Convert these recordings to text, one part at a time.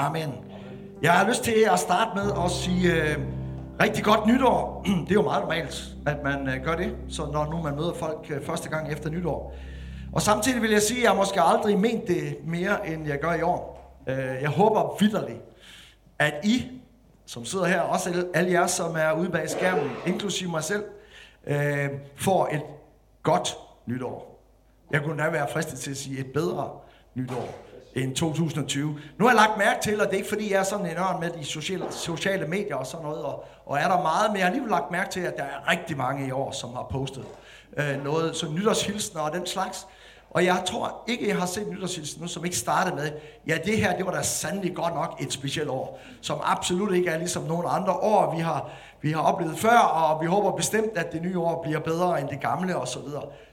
Amen. Jeg har lyst til at starte med at sige øh, rigtig godt nytår. Det er jo meget normalt, at man øh, gør det, så når nu man møder folk øh, første gang efter nytår. Og samtidig vil jeg sige, at jeg måske aldrig ment det mere, end jeg gør i år. Øh, jeg håber vidderligt, at I, som sidder her, også alle jer, som er ude bag skærmen, inklusive mig selv, øh, får et godt nytår. Jeg kunne da være fristet til at sige et bedre nytår end 2020. Nu har jeg lagt mærke til, og det er ikke fordi, jeg er sådan en ørn med de sociale, sociale medier og sådan noget, og, og er der meget, men jeg har alligevel lagt mærke til, at der er rigtig mange i år, som har postet øh, noget, så nytårshilsner og den slags. Og jeg tror ikke, jeg har set nytårshilsen nu, som ikke startede med, ja, det her, det var da sandelig godt nok et specielt år, som absolut ikke er ligesom nogle andre år, vi har, vi har oplevet før, og vi håber bestemt, at det nye år bliver bedre end det gamle osv.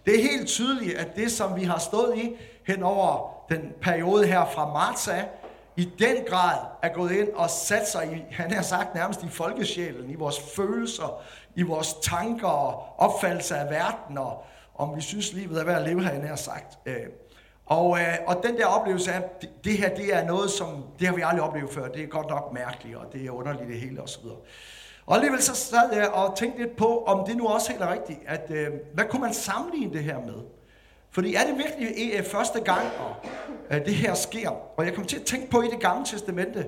Det er helt tydeligt, at det, som vi har stået i hen over den periode her fra marts af, i den grad er gået ind og sat sig i, han har sagt nærmest i folkesjælen, i vores følelser, i vores tanker og opfattelse af verden, og om vi synes, livet er værd at leve, har jeg sagt. Øh, og, øh, og den der oplevelse af, det, det her, det er noget, som, det har vi aldrig oplevet før, det er godt nok mærkeligt, og det er underligt det hele, osv. Og alligevel så sad jeg og tænkte lidt på, om det nu også helt er rigtigt, at øh, hvad kunne man sammenligne det her med? Fordi er det virkelig første gang, at øh, det her sker? Og jeg kommer til at tænke på i det gamle testamente,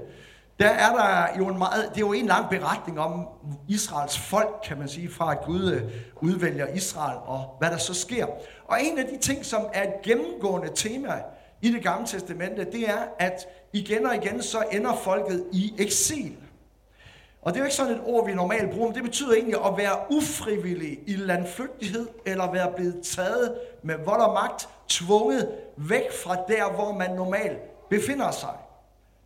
der er der jo en meget, det er jo en lang beretning om Israels folk, kan man sige, fra at Gud øh, udvælger Israel, og hvad der så sker. Og en af de ting, som er et gennemgående tema i det gamle testamente, det er, at igen og igen så ender folket i eksil. Og det er jo ikke sådan et ord, vi normalt bruger, men det betyder egentlig at være ufrivillig i landflygtighed, eller være blevet taget med vold og magt, tvunget væk fra der, hvor man normalt befinder sig.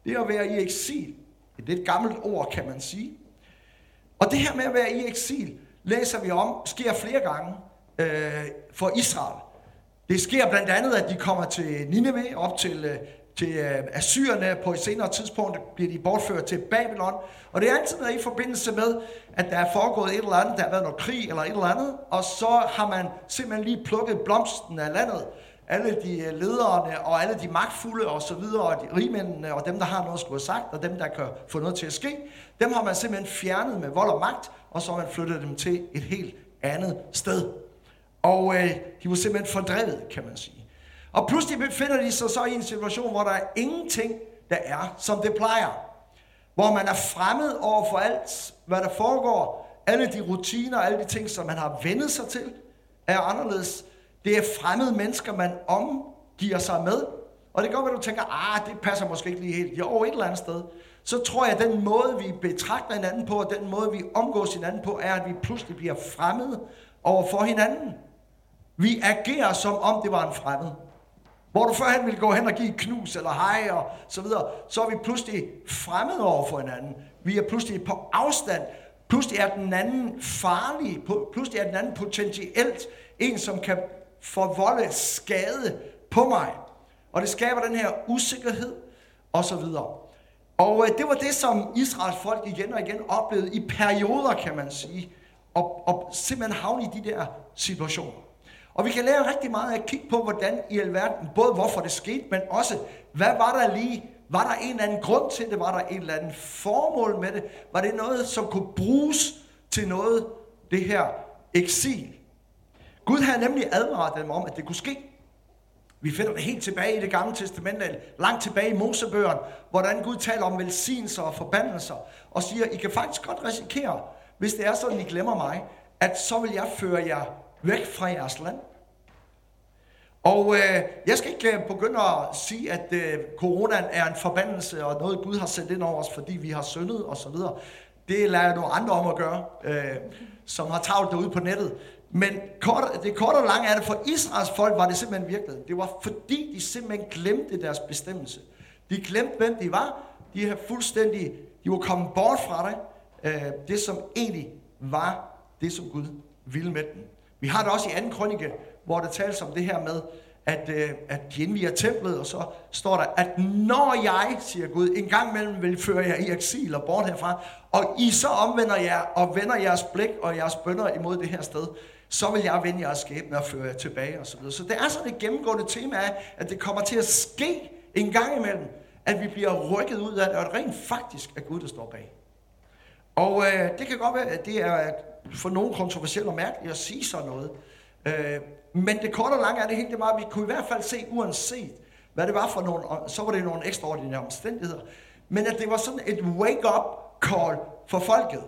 Det er at være i eksil. Det er et gammelt ord, kan man sige. Og det her med at være i eksil, læser vi om, sker flere gange øh, for Israel. Det sker blandt andet, at de kommer til Nineveh, op til øh, til øh, Assyrerne på et senere tidspunkt bliver de bortført til Babylon. Og det er altid været i forbindelse med, at der er foregået et eller andet, der har været noget krig eller et eller andet, og så har man simpelthen lige plukket blomsten af landet. Alle de øh, lederne og alle de magtfulde og så videre, og de rigmændene og dem, der har noget at skulle have sagt, og dem, der kan få noget til at ske, dem har man simpelthen fjernet med vold og magt, og så har man flyttet dem til et helt andet sted. Og øh, de var simpelthen fordrevet, kan man sige. Og pludselig befinder de sig så i en situation, hvor der er ingenting, der er, som det plejer. Hvor man er fremmed over for alt, hvad der foregår. Alle de rutiner, alle de ting, som man har vendet sig til, er anderledes. Det er fremmede mennesker, man omgiver sig med. Og det gør, at du tænker, ah, det passer måske ikke lige helt. Jo, et eller andet sted. Så tror jeg, at den måde, vi betragter hinanden på, og den måde, vi omgås hinanden på, er, at vi pludselig bliver fremmede over for hinanden. Vi agerer, som om det var en fremmed. Hvor du førhen ville gå hen og give et knus eller hej og så videre, så er vi pludselig fremmede over for hinanden. Vi er pludselig på afstand. Pludselig er den anden farlig. Pludselig er den anden potentielt en, som kan forvolde skade på mig. Og det skaber den her usikkerhed og så videre. Og øh, det var det, som Israels folk igen og igen oplevede i perioder, kan man sige. Og, og simpelthen havne i de der situationer. Og vi kan lære rigtig meget af at kigge på, hvordan i alverden, både hvorfor det skete, men også, hvad var der lige? Var der en eller anden grund til det? Var der en eller anden formål med det? Var det noget, som kunne bruges til noget, det her eksil? Gud havde nemlig advaret dem om, at det kunne ske. Vi finder det helt tilbage i det gamle testamente, langt tilbage i Mosebøgerne, hvordan Gud taler om velsignelser og forbandelser, og siger, I kan faktisk godt risikere, hvis det er sådan, I glemmer mig, at så vil jeg føre jer væk fra jeres land. Og øh, jeg skal ikke øh, begynde at sige, at øh, coronaen er en forbandelse, og noget Gud har sendt ind over os, fordi vi har syndet og så videre. Det lader jeg nogle andre om at gøre, øh, som har travlt derude på nettet. Men kort, det korte og lange er det, for Israels folk var det simpelthen virkeligheden. Det var fordi, de simpelthen glemte deres bestemmelse. De glemte, hvem de var. De har fuldstændig, de var kommet bort fra det. Øh, det, som egentlig var det, som Gud ville med dem. Vi har det også i anden krønike, hvor der tales om det her med, at, øh, at de indviger templet, og så står der, at når jeg, siger Gud, en gang imellem vil føre jer i eksil og bort herfra, og I så omvender jer og vender jeres blik og jeres bønder imod det her sted, så vil jeg vende jeres skæbne og føre jer tilbage osv. Så, så det er sådan et gennemgående tema af, at det kommer til at ske en gang imellem, at vi bliver rykket ud af det, og det rent faktisk er Gud, der står bag. Og øh, det kan godt være, at det er for nogen kontroversielt og mærkeligt at sige sådan noget. Øh, men det korte og lange er det helt det meget, vi kunne i hvert fald se, uanset hvad det var for nogle, så var det nogle ekstraordinære omstændigheder, men at det var sådan et wake-up call for folket.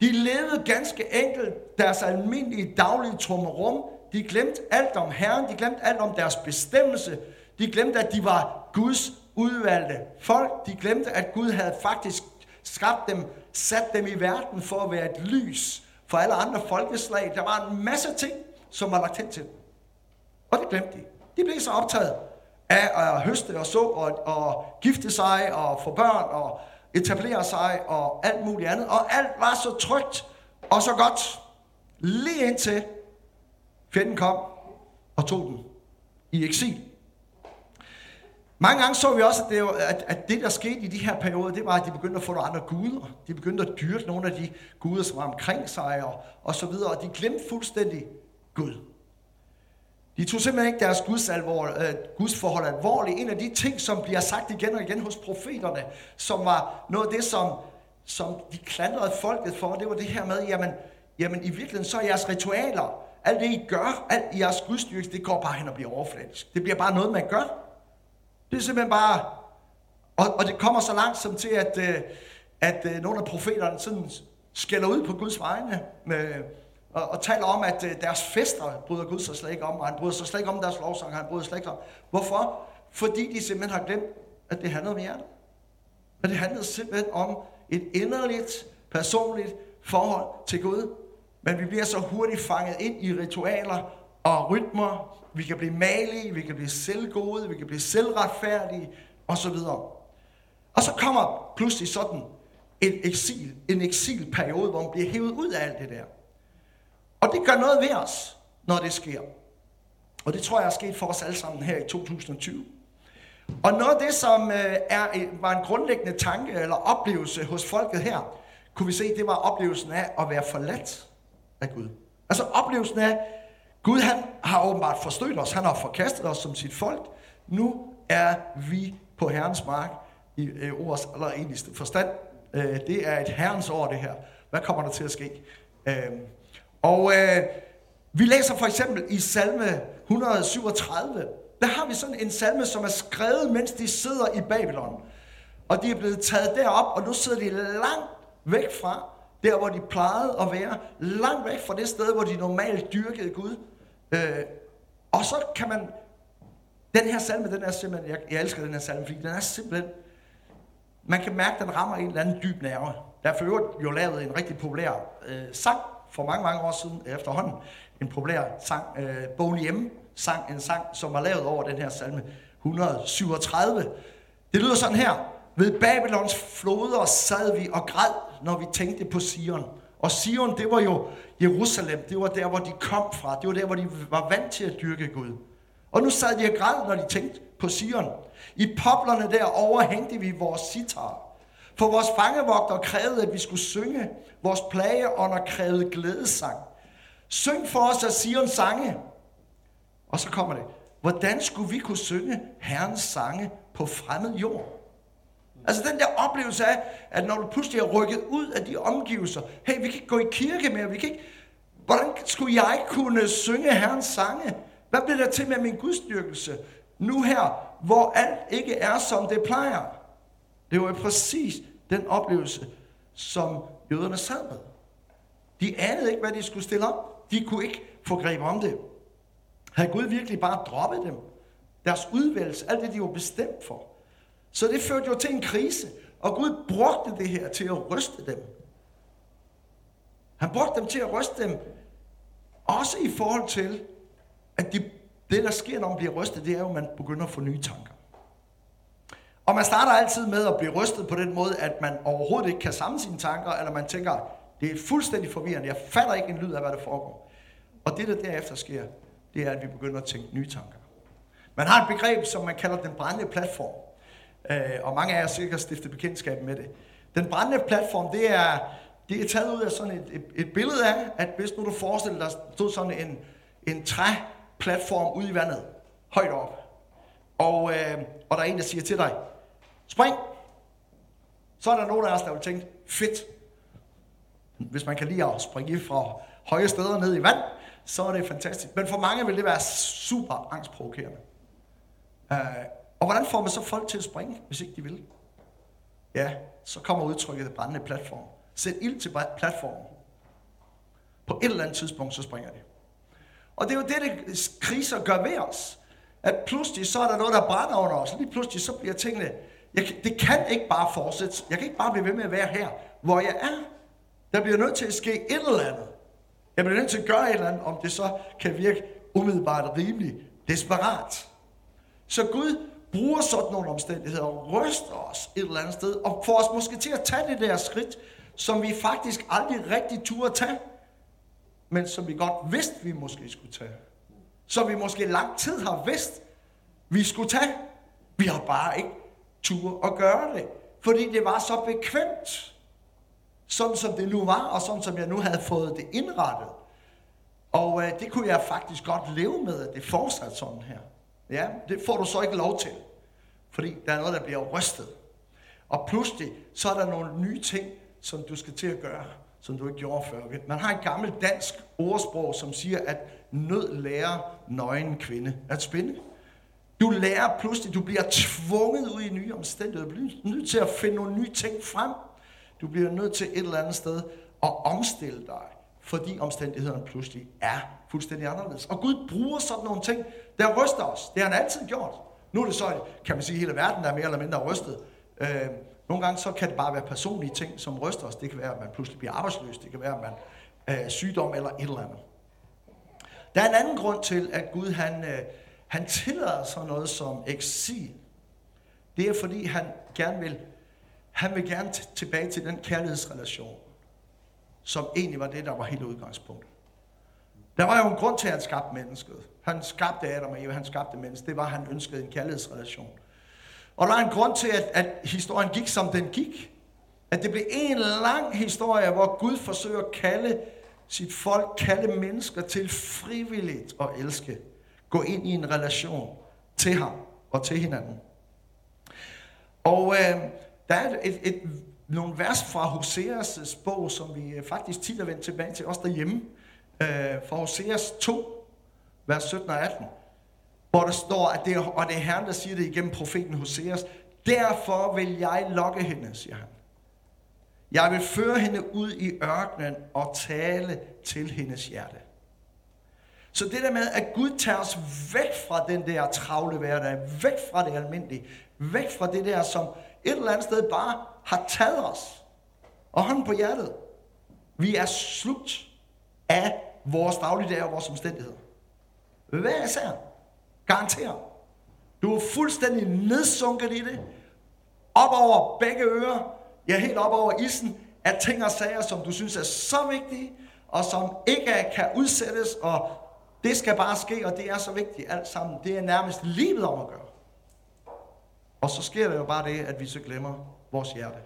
De levede ganske enkelt deres almindelige daglige trummerum. De glemte alt om Herren, de glemte alt om deres bestemmelse. De glemte, at de var Guds udvalgte folk. De glemte, at Gud havde faktisk skabt dem, sat dem i verden for at være et lys for alle andre folkeslag. Der var en masse ting, som var lagt hen til dem. Og det glemte de. De blev så optaget af at høste og så og, og gifte sig og få børn og etablere sig og alt muligt andet. Og alt var så trygt og så godt, lige indtil fjenden kom og tog den i eksil. Mange gange så vi også, at det, at, at det, der skete i de her perioder, det var, at de begyndte at få nogle andre guder. De begyndte at dyrke nogle af de guder, som var omkring sig og, og så videre. Og de glemte fuldstændig Gud. De tog simpelthen ikke deres Guds, alvor, øh, Guds forhold alvorligt. En af de ting, som bliver sagt igen og igen hos profeterne, som var noget af det, som, som de klandrede folket for, det var det her med, jamen, jamen i virkeligheden så er jeres ritualer, alt det I gør, alt i jeres gudstyrkelse, det går bare hen og bliver overfladisk. Det bliver bare noget, man gør. Det er simpelthen bare... Og, og det kommer så langt som til, at, øh, at, at nogle af profeterne sådan skælder ud på Guds vegne med, og, og taler om, at øh, deres fester bryder Gud sig slet ikke om, og han bryder sig slet ikke om deres lovsang, han bryder slet ikke om. Hvorfor? Fordi de simpelthen har glemt, at det handlede om hjertet. At det handlede simpelthen om et inderligt, personligt forhold til Gud. Men vi bliver så hurtigt fanget ind i ritualer og rytmer. Vi kan blive malige, vi kan blive selvgode, vi kan blive selvretfærdige osv. Og så kommer pludselig sådan en eksil, en eksilperiode, hvor man bliver hævet ud af alt det der. Og det gør noget ved os, når det sker. Og det tror jeg er sket for os alle sammen her i 2020. Og noget af det, som øh, er, var en grundlæggende tanke eller oplevelse hos folket her, kunne vi se, det var oplevelsen af at være forladt af Gud. Altså oplevelsen af, Gud han har åbenbart forstødt os, han har forkastet os som sit folk. Nu er vi på Herrens mark i øh, ordets allerenligste forstand. Øh, det er et Herrens år, det her. Hvad kommer der til at ske? Øh, og øh, vi læser for eksempel i salme 137, der har vi sådan en salme, som er skrevet, mens de sidder i Babylon. Og de er blevet taget derop, og nu sidder de langt væk fra, der hvor de plejede at være, langt væk fra det sted, hvor de normalt dyrkede Gud. Øh, og så kan man, den her salme, den er simpelthen, jeg, jeg elsker den her salme, fordi den er simpelthen, man kan mærke, at den rammer en eller anden dyb nerve. Der er for øvrigt jo lavet en rigtig populær øh, sang for mange, mange år siden efterhånden en populær sang. Øh, Boney M. sang en sang, som var lavet over den her salme 137. Det lyder sådan her. Ved Babylons floder sad vi og græd, når vi tænkte på Sion. Og Sion, det var jo Jerusalem. Det var der, hvor de kom fra. Det var der, hvor de var vant til at dyrke Gud. Og nu sad de og græd, når de tænkte på Sion. I poplerne der overhængte vi vores sitar. For vores fangevogter krævede, at vi skulle synge. Vores plageånder krævede glædesang. Syng for os af Sion sange. Og så kommer det. Hvordan skulle vi kunne synge Herrens sange på fremmed jord? Altså den der oplevelse af, at når du pludselig er rykket ud af de omgivelser, hey, vi kan ikke gå i kirke mere, vi kan ikke, hvordan skulle jeg kunne synge Herrens sange? Hvad bliver der til med min gudstyrkelse nu her, hvor alt ikke er, som det plejer? Det var jo præcis den oplevelse, som jøderne sad med. De anede ikke, hvad de skulle stille op. De kunne ikke få greb om det. Havde Gud virkelig bare droppet dem? Deres udvalgelse, alt det, de var bestemt for. Så det førte jo til en krise. Og Gud brugte det her til at ryste dem. Han brugte dem til at ryste dem. Også i forhold til, at de, det, der sker, når man bliver rystet, det er jo, at man begynder at få nye tanker. Og man starter altid med at blive rystet på den måde, at man overhovedet ikke kan samle sine tanker, eller man tænker, det er fuldstændig forvirrende, jeg fatter ikke en lyd af, hvad der foregår. Og det, der derefter sker, det er, at vi begynder at tænke nye tanker. Man har et begreb, som man kalder den brændende platform. Øh, og mange af jer har sikkert stiftet bekendtskab med det. Den brændende platform, det er, det er taget ud af sådan et, et, et billede af, at hvis nu du forestiller dig, der stod sådan en, en træplatform ude i vandet, højt op. og, øh, og der er en, der siger til dig, spring. Så er der nogen af os, der vil tænke, fedt. Hvis man kan lide at springe fra høje steder ned i vand, så er det fantastisk. Men for mange vil det være super angstprovokerende. Øh, og hvordan får man så folk til at springe, hvis ikke de vil? Ja, så kommer udtrykket brændende platform. Sæt ild til platformen. På et eller andet tidspunkt, så springer de. Og det er jo det, det kriser gør ved os. At pludselig så er der noget, der brænder under os. Lige pludselig så bliver tingene, jeg, det kan ikke bare fortsætte. Jeg kan ikke bare blive ved med at være her, hvor jeg er. Der bliver nødt til at ske et eller andet. Jeg bliver nødt til at gøre et eller andet, om det så kan virke umiddelbart rimelig desperat. Så Gud bruger sådan nogle omstændigheder og ryster os et eller andet sted, og får os måske til at tage det der skridt, som vi faktisk aldrig rigtig turde tage, men som vi godt vidste, vi måske skulle tage. Som vi måske lang tid har vidst, vi skulle tage. Vi har bare ikke tur at gøre det, fordi det var så bekvemt, sådan som det nu var, og sådan som jeg nu havde fået det indrettet. Og øh, det kunne jeg faktisk godt leve med, at det fortsatte sådan her. Ja, det får du så ikke lov til. Fordi der er noget, der bliver rystet. Og pludselig, så er der nogle nye ting, som du skal til at gøre, som du ikke gjorde før. Man har et gammelt dansk ordsprog, som siger, at nød lærer nøgen kvinde at spinde. Du lærer pludselig, du bliver tvunget ud i nye omstændigheder. Du bliver nødt til at finde nogle nye ting frem. Du bliver nødt til et eller andet sted at omstille dig, fordi omstændighederne pludselig er fuldstændig anderledes. Og Gud bruger sådan nogle ting, der ryster os. Det har han altid gjort. Nu er det så, kan man sige, hele verden der er mere eller mindre rystet. Øh, nogle gange så kan det bare være personlige ting, som ryster os. Det kan være, at man pludselig bliver arbejdsløs. Det kan være, at man øh, sygdom eller et eller andet. Der er en anden grund til, at Gud han, øh, han tillader sådan noget som eksil. Det er fordi, han gerne vil, han vil gerne tilbage til den kærlighedsrelation, som egentlig var det, der var hele udgangspunktet. Der var jo en grund til, at han skabte mennesket. Han skabte Adam og Eva, han skabte mennesket. Det var, at han ønskede en kærlighedsrelation. Og der er en grund til, at, at historien gik, som den gik. At det blev en lang historie, hvor Gud forsøger at kalde sit folk, kalde mennesker til frivilligt at elske. Gå ind i en relation til ham og til hinanden. Og øh, der er et, et, nogle vers fra Hoseas bog, som vi øh, faktisk tit har vendt tilbage til, også derhjemme øh, fra Hoseas 2, vers 17 og 18, hvor der står, at det er, og det er Herren, der siger det igennem profeten Hoseas, derfor vil jeg lokke hende, siger han. Jeg vil føre hende ud i ørkenen og tale til hendes hjerte. Så det der med, at Gud tager os væk fra den der travle hverdag, væk fra det almindelige, væk fra det der, som et eller andet sted bare har taget os, og hånden på hjertet. Vi er slugt af vores dagligdag og vores omstændigheder. Hvad især? Garanterer. Du er fuldstændig nedsunket i det. Op over begge ører. Ja, helt op over isen. Af ting og sager, som du synes er så vigtige, og som ikke kan udsættes, og det skal bare ske, og det er så vigtigt alt sammen. Det er nærmest livet om at gøre. Og så sker der jo bare det, at vi så glemmer vores hjerte.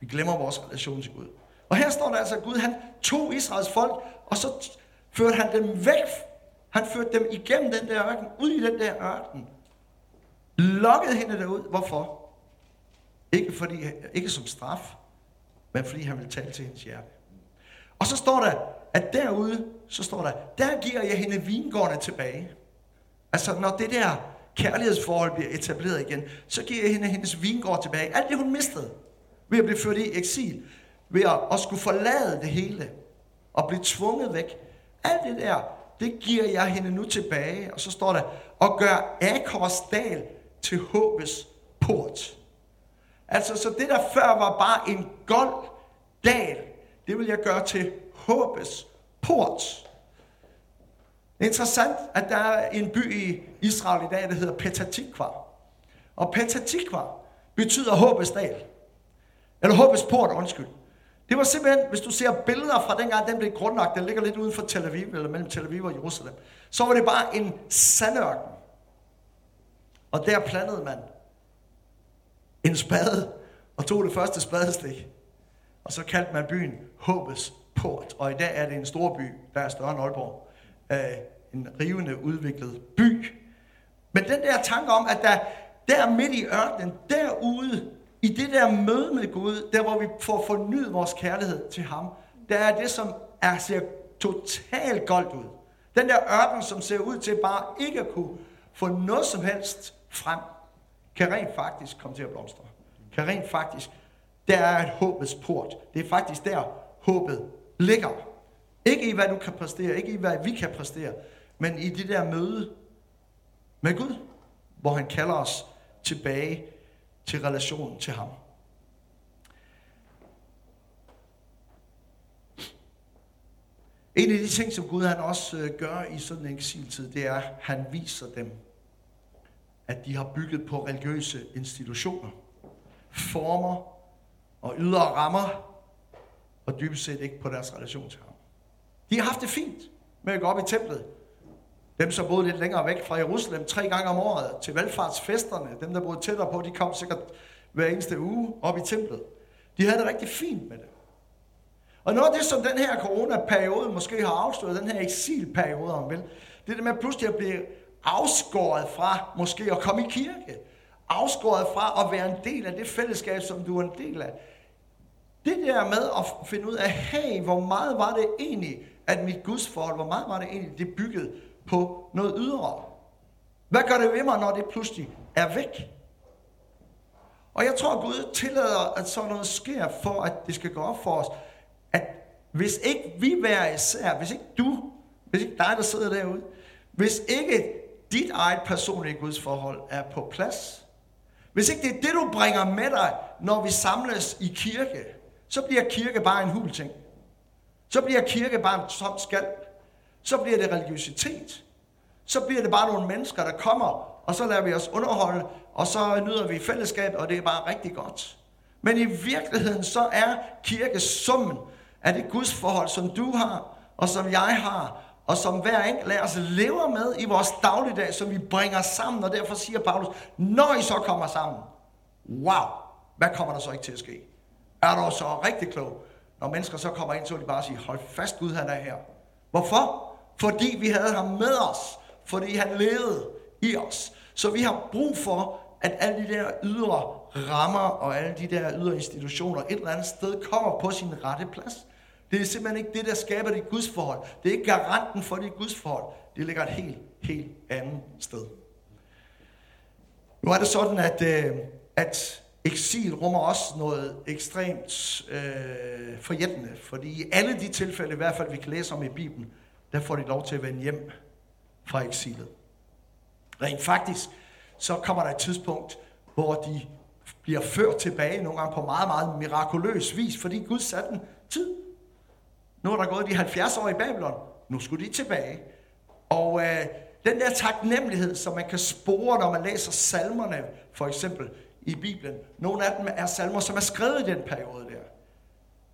Vi glemmer vores relation til Gud. Og her står der altså, at Gud han tog Israels folk, og så førte han dem væk. Han førte dem igennem den der ørken, ud i den der ørken. Lokkede hende derud. Hvorfor? Ikke, fordi, ikke som straf, men fordi han ville tale til hendes hjerte. Og så står der, at derude, så står der, der giver jeg hende vingårdene tilbage. Altså, når det der kærlighedsforhold bliver etableret igen, så giver jeg hende hendes vingård tilbage. Alt det, hun mistede ved at blive ført i eksil, ved at, at skulle forlade det hele og blive tvunget væk. Alt det der, det giver jeg hende nu tilbage. Og så står der, og gør Akors dal til håbets port. Altså, så det der før var bare en gold dal, det vil jeg gøre til håbets port. Det er interessant, at der er en by i Israel i dag, der hedder Petatikva. Og Petatikva betyder håbets dal. Eller håbets port, undskyld. Det var simpelthen, hvis du ser billeder fra dengang, den blev grundlagt, den ligger lidt uden for Tel Aviv, eller mellem Tel Aviv og Jerusalem, så var det bare en sandørken. Og der plantede man en spade, og tog det første spadestik. Og så kaldte man byen Håbets Port. Og i dag er det en stor by, der er større end Aalborg en rivende udviklet by. Men den der tanke om, at der, der midt i ørkenen, derude, i det der møde med Gud, der hvor vi får fornyet vores kærlighed til ham, der er det, som er, ser totalt goldt ud. Den der ørken, som ser ud til bare ikke at kunne få noget som helst frem, kan rent faktisk komme til at blomstre. Kan rent faktisk, der er et håbets port. Det er faktisk der, håbet ligger. Ikke i, hvad du kan præstere, ikke i, hvad vi kan præstere, men i det der møde med Gud, hvor han kalder os tilbage til relationen til ham. En af de ting, som Gud han også øh, gør i sådan en eksiltid, det er, at han viser dem, at de har bygget på religiøse institutioner, former og ydre rammer, og dybest set ikke på deres relation til ham. De har haft det fint med at gå op i templet. Dem, som boede lidt længere væk fra Jerusalem, tre gange om året til valgfartsfesterne, dem, der boede tættere på, de kom sikkert hver eneste uge op i templet. De havde det rigtig fint med det. Og noget af det, som den her coronaperiode måske har afsløret, den her eksilperiode, om vel, det er det med pludselig at blive afskåret fra måske at komme i kirke. Afskåret fra at være en del af det fællesskab, som du er en del af. Det der med at finde ud af, hey, hvor meget var det egentlig, at mit gudsforhold, hvor meget var det egentlig, det byggede på noget ydre? Hvad gør det ved mig, når det pludselig er væk? Og jeg tror, at Gud tillader, at sådan noget sker, for at det skal gå op for os, at hvis ikke vi hver især, hvis ikke du, hvis ikke dig, der sidder derude, hvis ikke dit eget personlige gudsforhold er på plads, hvis ikke det er det, du bringer med dig, når vi samles i kirke, så bliver kirke bare en hul ting. Så bliver kirke bare en tom skal. Så bliver det religiøsitet. Så bliver det bare nogle mennesker, der kommer, og så lader vi os underholde, og så nyder vi fællesskab, og det er bare rigtig godt. Men i virkeligheden, så er kirke summen af det Guds forhold, som du har, og som jeg har, og som hver enkelt af os lever med i vores dagligdag, som vi bringer sammen, og derfor siger Paulus, når I så kommer sammen, wow, hvad kommer der så ikke til at ske? Er du så rigtig klog? Når mennesker så kommer ind, så vil de bare sige, hold fast Gud, han er her. Hvorfor? Fordi vi havde ham med os. Fordi han levede i os. Så vi har brug for, at alle de der ydre rammer og alle de der ydre institutioner et eller andet sted kommer på sin rette plads. Det er simpelthen ikke det, der skaber dit gudsforhold. Det er ikke garanten for dit gudsforhold. Det ligger et helt, helt andet sted. Nu er det sådan, at, øh, at eksil rummer også noget ekstremt øh, forjættende, fordi i alle de tilfælde, i hvert fald vi kan læse om i Bibelen, der får de lov til at vende hjem fra eksilet. Rent faktisk, så kommer der et tidspunkt, hvor de bliver ført tilbage nogle gange på meget, meget mirakuløs vis, fordi Gud satte en tid. Nu er der gået de 70 år i Babylon. Nu skulle de tilbage. Og øh, den der taknemmelighed, som man kan spore, når man læser salmerne, for eksempel i Bibelen. Nogle af dem er salmer, som er skrevet i den periode der.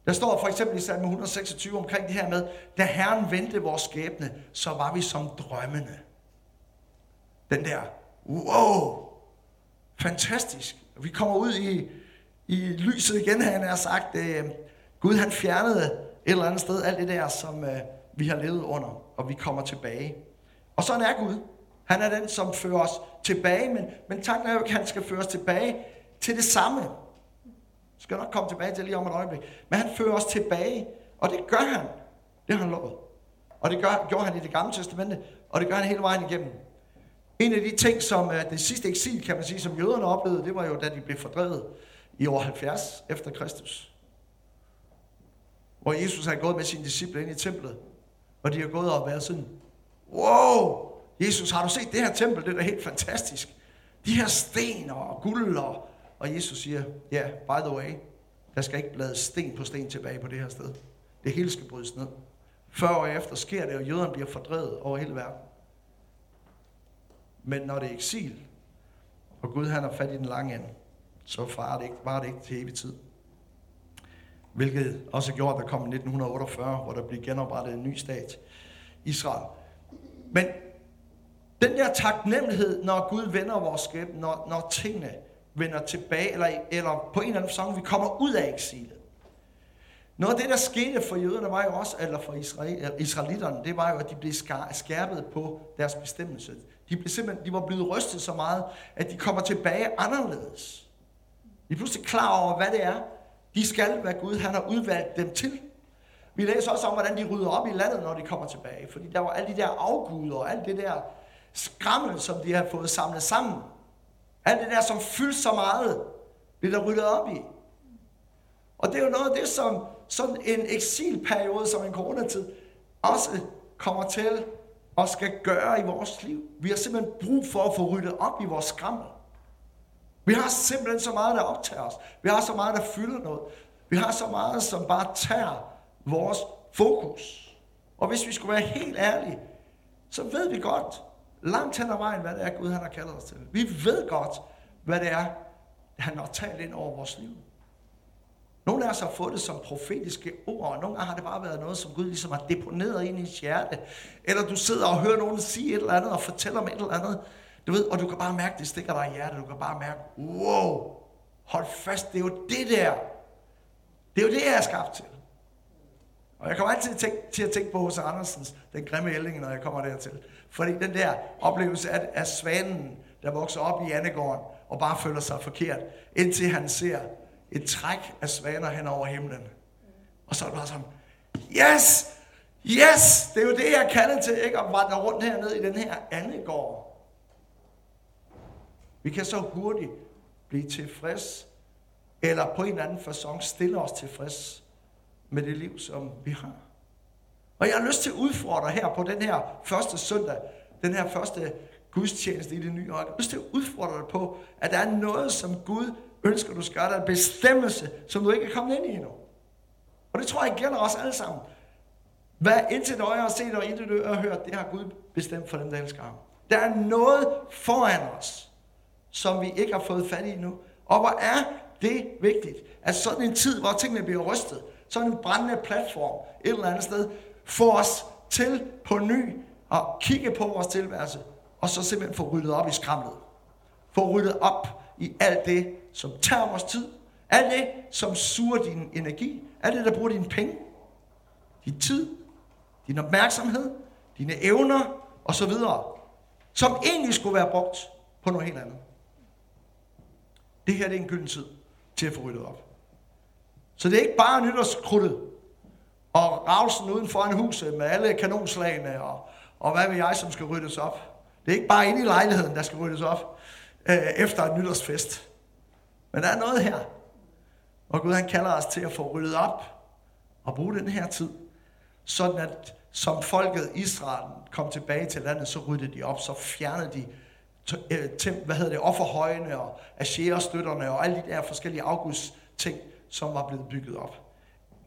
Der står for eksempel i salme 126 omkring det her med, da Herren vendte vores skæbne, så var vi som drømmende. Den der, wow, fantastisk. Vi kommer ud i, i lyset igen, han har sagt, øh, Gud han fjernede et eller andet sted alt det der, som øh, vi har levet under, og vi kommer tilbage. Og sådan er Gud. Han er den, som fører os tilbage, men, men tanken er jo ikke, at han skal føre os tilbage til det samme. Jeg skal nok komme tilbage til lige om et øjeblik. Men han fører os tilbage, og det gør han. Det har han lovet. Og det gør, gjorde han i det gamle testamente, og det gør han hele vejen igennem. En af de ting, som er det sidste eksil, kan man sige, som jøderne oplevede, det var jo, da de blev fordrevet i år 70 efter Kristus. Hvor Jesus har gået med sine disciple ind i templet, og de har gået og været sådan, wow, Jesus, har du set det her tempel? Det er da helt fantastisk. De her sten og guld og... Og Jesus siger, ja, yeah, by the way, der skal ikke blade sten på sten tilbage på det her sted. Det hele skal brydes ned. 40 år efter sker det, og jøderne bliver fordrevet over hele verden. Men når det er eksil, og Gud han har fat i den lange ende, så var det ikke, var det ikke til evig tid. Hvilket også gjorde, at der kom 1948, hvor der blev genoprettet en ny stat, Israel. Men den der taknemmelighed, når Gud vender vores skæbne, når, når tingene vender tilbage, eller, eller på en eller anden fasong, vi kommer ud af eksilet. Noget af det, der skete for jøderne, var jo også, eller for Israel, israelitterne, det var jo, at de blev skærpet på deres bestemmelse. De, blev simpelthen, de var blevet rystet så meget, at de kommer tilbage anderledes. De er pludselig klar over, hvad det er, de skal, hvad Gud han har udvalgt dem til. Vi læser også om, hvordan de rydder op i landet, når de kommer tilbage. Fordi der var alle de der afguder og alt det der skrammel, som de har fået samlet sammen. Alt det der, som fyldte så meget, bliver der ryddet op i. Og det er jo noget af det, som sådan en eksilperiode, som en coronatid, også kommer til og skal gøre i vores liv. Vi har simpelthen brug for at få ryddet op i vores skrammel. Vi har simpelthen så meget, der optager os. Vi har så meget, der fylder noget. Vi har så meget, som bare tager vores fokus. Og hvis vi skulle være helt ærlige, så ved vi godt, langt hen ad vejen, hvad det er, Gud han har kaldet os til. Vi ved godt, hvad det er, han har talt ind over vores liv. Nogle af os har fået det som profetiske ord, og nogle gange har det bare været noget, som Gud ligesom har deponeret ind i ens hjerte. Eller du sidder og hører nogen sige et eller andet og fortæller om et eller andet. Du ved, og du kan bare mærke, det stikker dig i hjertet. Du kan bare mærke, wow, hold fast, det er jo det der. Det er jo det, jeg er skabt til. Og jeg kommer altid til, til at tænke på hos Andersens, den grimme ælling, når jeg kommer dertil. Fordi den der oplevelse af, af svanen, der vokser op i Annegården, og bare føler sig forkert, indtil han ser et træk af svaner hen over himlen. Og så er det bare sådan, yes, yes, det er jo det, jeg kalder til, ikke? Og vandre rundt hernede i den her Annegård. Vi kan så hurtigt blive tilfreds, eller på en eller anden fasong stille os tilfreds med det liv, som vi har. Og jeg har lyst til at udfordre her på den her første søndag, den her første gudstjeneste i det nye år. Jeg har lyst til at udfordre dig på, at der er noget, som Gud ønsker, du skal gøre. Der er en bestemmelse, som du ikke er kommet ind i endnu. Og det tror jeg gælder os alle sammen. Hvad indtil et øje har set og intet øre har hørt, det har Gud bestemt for dem, der elsker ham. Der er noget foran os, som vi ikke har fået fat i endnu. Og hvor er det vigtigt, at sådan en tid, hvor tingene bliver rystet, sådan en brændende platform et eller andet sted, får os til på ny at kigge på vores tilværelse, og så simpelthen få ryddet op i skramlet. Få ryddet op i alt det, som tager vores tid, alt det, som suger din energi, alt det, der bruger dine penge, din tid, din opmærksomhed, dine evner osv., som egentlig skulle være brugt på noget helt andet. Det her det er en gylden tid til at få ryddet op. Så det er ikke bare nytårskrudtet og ravsen uden for en hus med alle kanonslagene og, og hvad vil jeg, som skal ryddes op. Det er ikke bare inde i lejligheden, der skal ryddes op øh, efter en nytårsfest. Men der er noget her, og Gud han kalder os til at få ryddet op og bruge den her tid, sådan at som folket Israel kom tilbage til landet, så ryddede de op, så fjernede de øh, hvad hedder det, offerhøjene og asherestøtterne og alle de der forskellige afguds ting, som var blevet bygget op.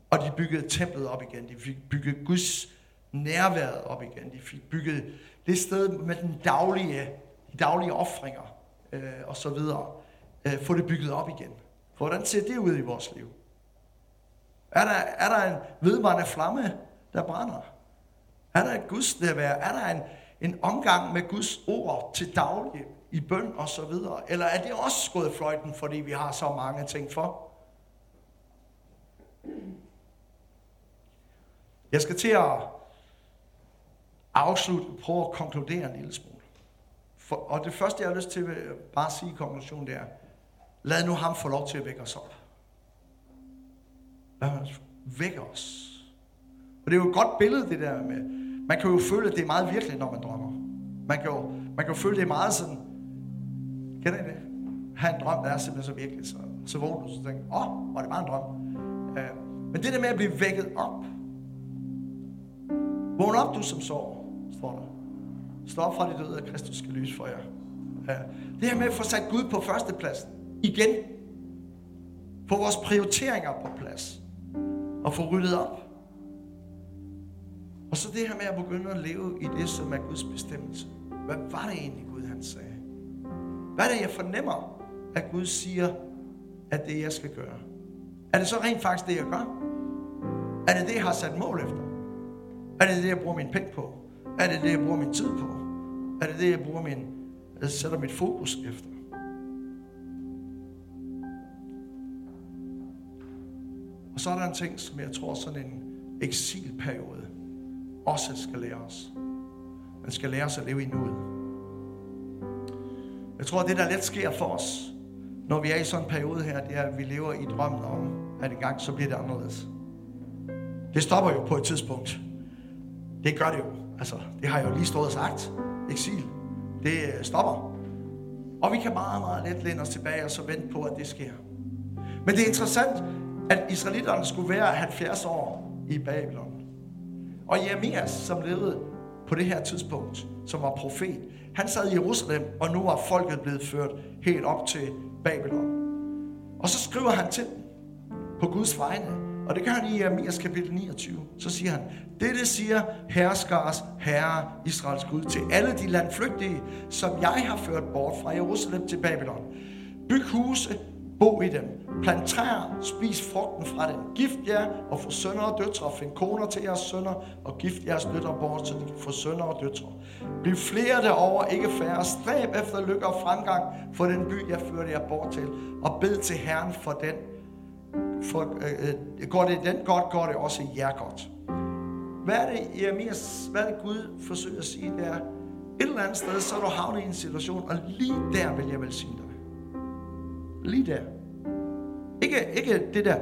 Og de byggede templet op igen. De fik bygget Guds nærværet op igen. De fik bygget det sted med den daglige, de daglige offringer øh, og så videre. Øh, få det bygget op igen. For hvordan ser det ud i vores liv? Er der, er der en vedvarende flamme, der brænder? Er der et Guds nærvær? Er der en, en omgang med Guds ord til daglig i bøn og så videre? Eller er det også gået fløjten, fordi vi har så mange ting for? Jeg skal til at afslutte, prøve at konkludere en lille smule. For, og det første, jeg har lyst til at bare sige i konklusionen, det er, lad nu ham få lov til at vække os op. Lad ham vække os. Og det er jo et godt billede, det der med, man kan jo føle, at det er meget virkeligt, når man drømmer. Man kan jo, man kan jo føle, at det er meget sådan, kender I det? Ha' en drøm, der er simpelthen så virkelig, så, så vågner du, så tænker, åh, oh, var det bare en drøm. Uh, men det der med at blive vækket op, Vågn op, du som sover, står der. Stå op fra de døde, at Kristus skal lyse for jer. Ja. Det her med at få sat Gud på førstepladsen. Igen. Få vores prioriteringer på plads. Og få ryddet op. Og så det her med at begynde at leve i det, som er Guds bestemmelse. Hvad var det egentlig, Gud han sagde? Hvad er det, jeg fornemmer, at Gud siger, at det, jeg skal gøre? Er det så rent faktisk det, jeg gør? Er det det, jeg har sat mål efter? Er det det, jeg bruger min penge på? Er det det, jeg bruger min tid på? Er det det, jeg bruger min, jeg sætter mit fokus efter? Og så er der en ting, som jeg tror sådan en eksilperiode også skal lære os. Man skal lære os at leve i nuet. Jeg tror, at det, der let sker for os, når vi er i sådan en periode her, det er, at vi lever i drømmen om, at en gang så bliver det anderledes. Det stopper jo på et tidspunkt. Det gør det jo. Altså, det har jeg jo lige stået og sagt. Eksil. Det øh, stopper. Og vi kan meget, meget let læne os tilbage og så vente på, at det sker. Men det er interessant, at israelitterne skulle være 70 år i Babylon. Og Jeremias, som levede på det her tidspunkt, som var profet, han sad i Jerusalem, og nu var folket blevet ført helt op til Babylon. Og så skriver han til dem på Guds vegne, og det gør han i Jeremias kapitel 29. Så siger han, dette siger herskars herre Israels Gud til alle de landflygtige, som jeg har ført bort fra Jerusalem til Babylon. Byg huse, bo i dem. Plant træer, spis frugten fra dem. Gift jer og få sønner og døtre. Find koner til jeres sønner og gift jeres døtre bort, så de kan få sønner og døtre. Bliv flere derover, ikke færre. Stræb efter lykke og fremgang for den by, jeg førte jer bort til. Og bed til Herren for den. For, øh, øh, går det den godt, går det også jer godt. Hvad er det, Jeremias, hvad er det Gud forsøger at sige der? Et eller andet sted, så er du havnet i en situation, og lige der vil jeg velsigne dig. Lige der. Ikke, ikke det der,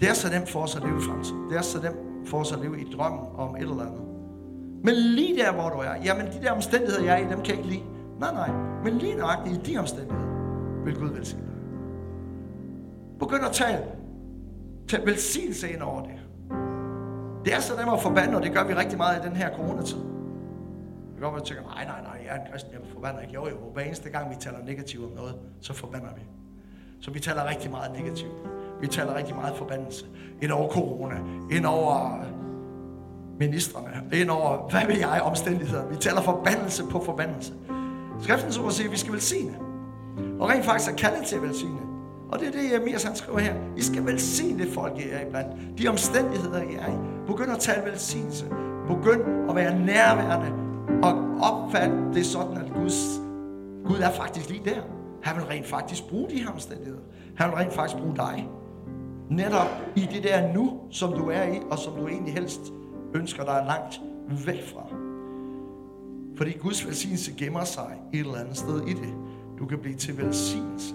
det er så nemt for os at leve i fremtiden. Det er så nemt for os at leve i drømmen om et eller andet. Men lige der, hvor du er, jamen de der omstændigheder, jeg er i, dem kan jeg ikke lide. Nej, nej. Men lige nøjagtigt i de omstændigheder, vil Gud velsigne dig. Begynd at tale. Tag velsignelse ind over det. Det er så nemt at forbande, og det gør vi rigtig meget i den her coronatid. Det kan godt være, tænker, nej, nej, nej, jeg er en kristen, jeg forbander ikke. Jo, jo, hver eneste gang vi taler negativt om noget, så forbander vi. Så vi taler rigtig meget negativt. Vi taler rigtig meget forbandelse. Ind over corona, ind over ministerne, ind over, hvad vil jeg, omstændigheder. Vi taler forbandelse på forbandelse. Skriften så siger, at vi skal velsigne. Og rent faktisk er kaldet til at velsigne. Og det er det, Jeremias han skriver her. I skal velsigne det folk, I er iblandt. De omstændigheder, I er i. Begynd at tale velsignelse. Begynd at være nærværende og opfatte det sådan, at Guds, Gud er faktisk lige der. Han vil rent faktisk bruge de her omstændigheder. Han vil rent faktisk bruge dig. Netop i det der nu, som du er i, og som du egentlig helst ønsker dig langt væk fra. Fordi Guds velsignelse gemmer sig et eller andet sted i det. Du kan blive til velsignelse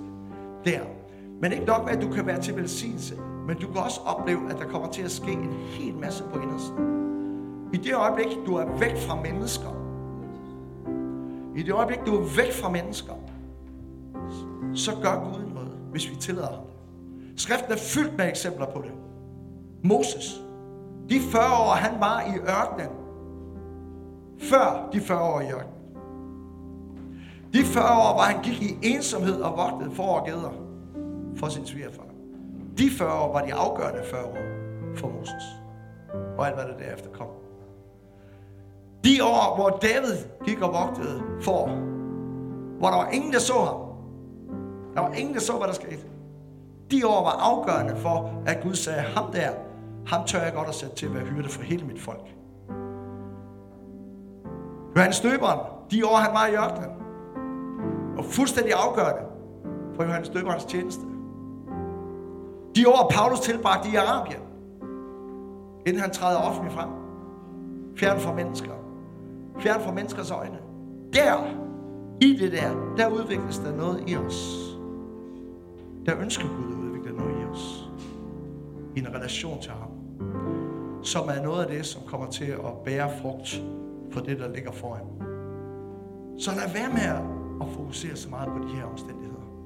der. Men ikke nok med, at du kan være til velsignelse, men du kan også opleve, at der kommer til at ske en hel masse på indersiden. I det øjeblik, du er væk fra mennesker, i det øjeblik, du er væk fra mennesker, så gør Gud noget, hvis vi tillader ham Skriften er fyldt med eksempler på det. Moses, de 40 år, han var i ørkenen, før de 40 år i ørkenen. De 40 år, hvor han gik i ensomhed og vogtede for og gæder for sin svigerfar. De 40 år var de afgørende 40 år for Moses. Og alt, hvad der derefter kom. De år, hvor David gik og vogtede for, hvor der var ingen, der så ham. Der var ingen, der så, hvad der skete. De år var afgørende for, at Gud sagde, ham der, ham tør jeg godt at sætte til at være hyrde for hele mit folk. Johannes Støberen, de år han var i ørkenen, var fuldstændig afgørende for Johannes Døberens tjeneste. De år Paulus tilbragte i Arabien, inden han træder offentligt frem, fjern fra mennesker, fjern fra menneskers øjne. Der, i det der, der udvikles der noget i os. Der ønsker Gud at udvikle noget i os. I en relation til ham. Som er noget af det, som kommer til at bære frugt for det, der ligger foran. Så lad være med at fokusere så meget på de her omstændigheder.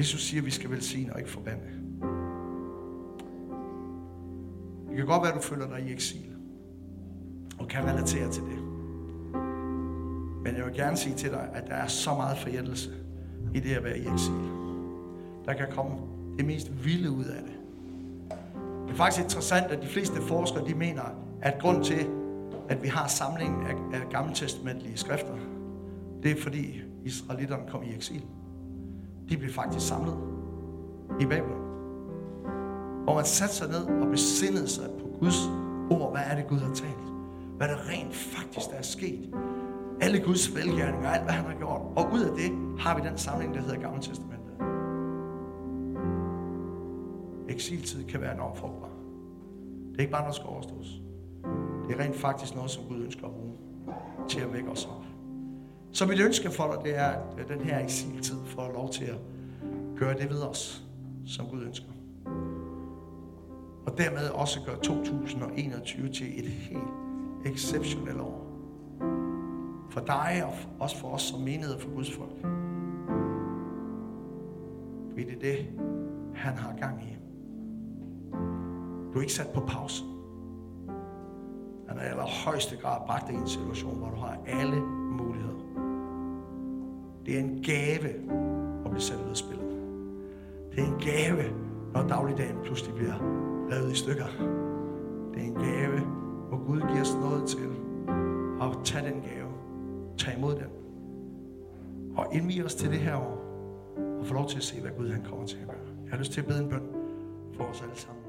Jesus siger, at vi skal velsigne og ikke forbande. Det kan godt være, at du føler dig i eksil og kan relatere til det. Men jeg vil gerne sige til dig, at der er så meget forjættelse i det at være i eksil. Der kan komme det mest vilde ud af det. Det er faktisk interessant, at de fleste forskere de mener, at grund til, at vi har samlingen af, af gammeltestamentlige skrifter, det er fordi israelitterne kom i eksil. De blev faktisk samlet i Babylon. Hvor man satte sig ned og besindede sig på Guds ord. Hvad er det, Gud har talt? Hvad der rent faktisk der er sket. Alle Guds velgærninger, alt hvad han har gjort. Og ud af det har vi den samling, der hedder Gamle Testamentet. eksiltid kan være enormt frugtbar. Det er ikke bare noget, der skal overstås. Det er rent faktisk noget, som Gud ønsker at bruge til at vække os op. Så mit ønske for dig, det er, at øh, den her eksiltid får lov til at gøre det ved os, som Gud ønsker. Og dermed også gøre 2021 til et helt exceptionelt år. For dig og også for os som menighed for Guds folk. Fordi det er det, han har gang i. Du er ikke sat på pause. Han har i allerhøjeste grad bragt dig i en situation, hvor du har alle muligheder. Det er en gave at blive sat ud af spillet. Det er en gave, når dagligdagen pludselig bliver revet i stykker. Det er en gave, hvor Gud giver os noget til at tage den gave. tage imod den. Og indvige os til det her år. Og få lov til at se, hvad Gud han kommer til at gøre. Jeg har lyst til at bede en bøn for os alle sammen.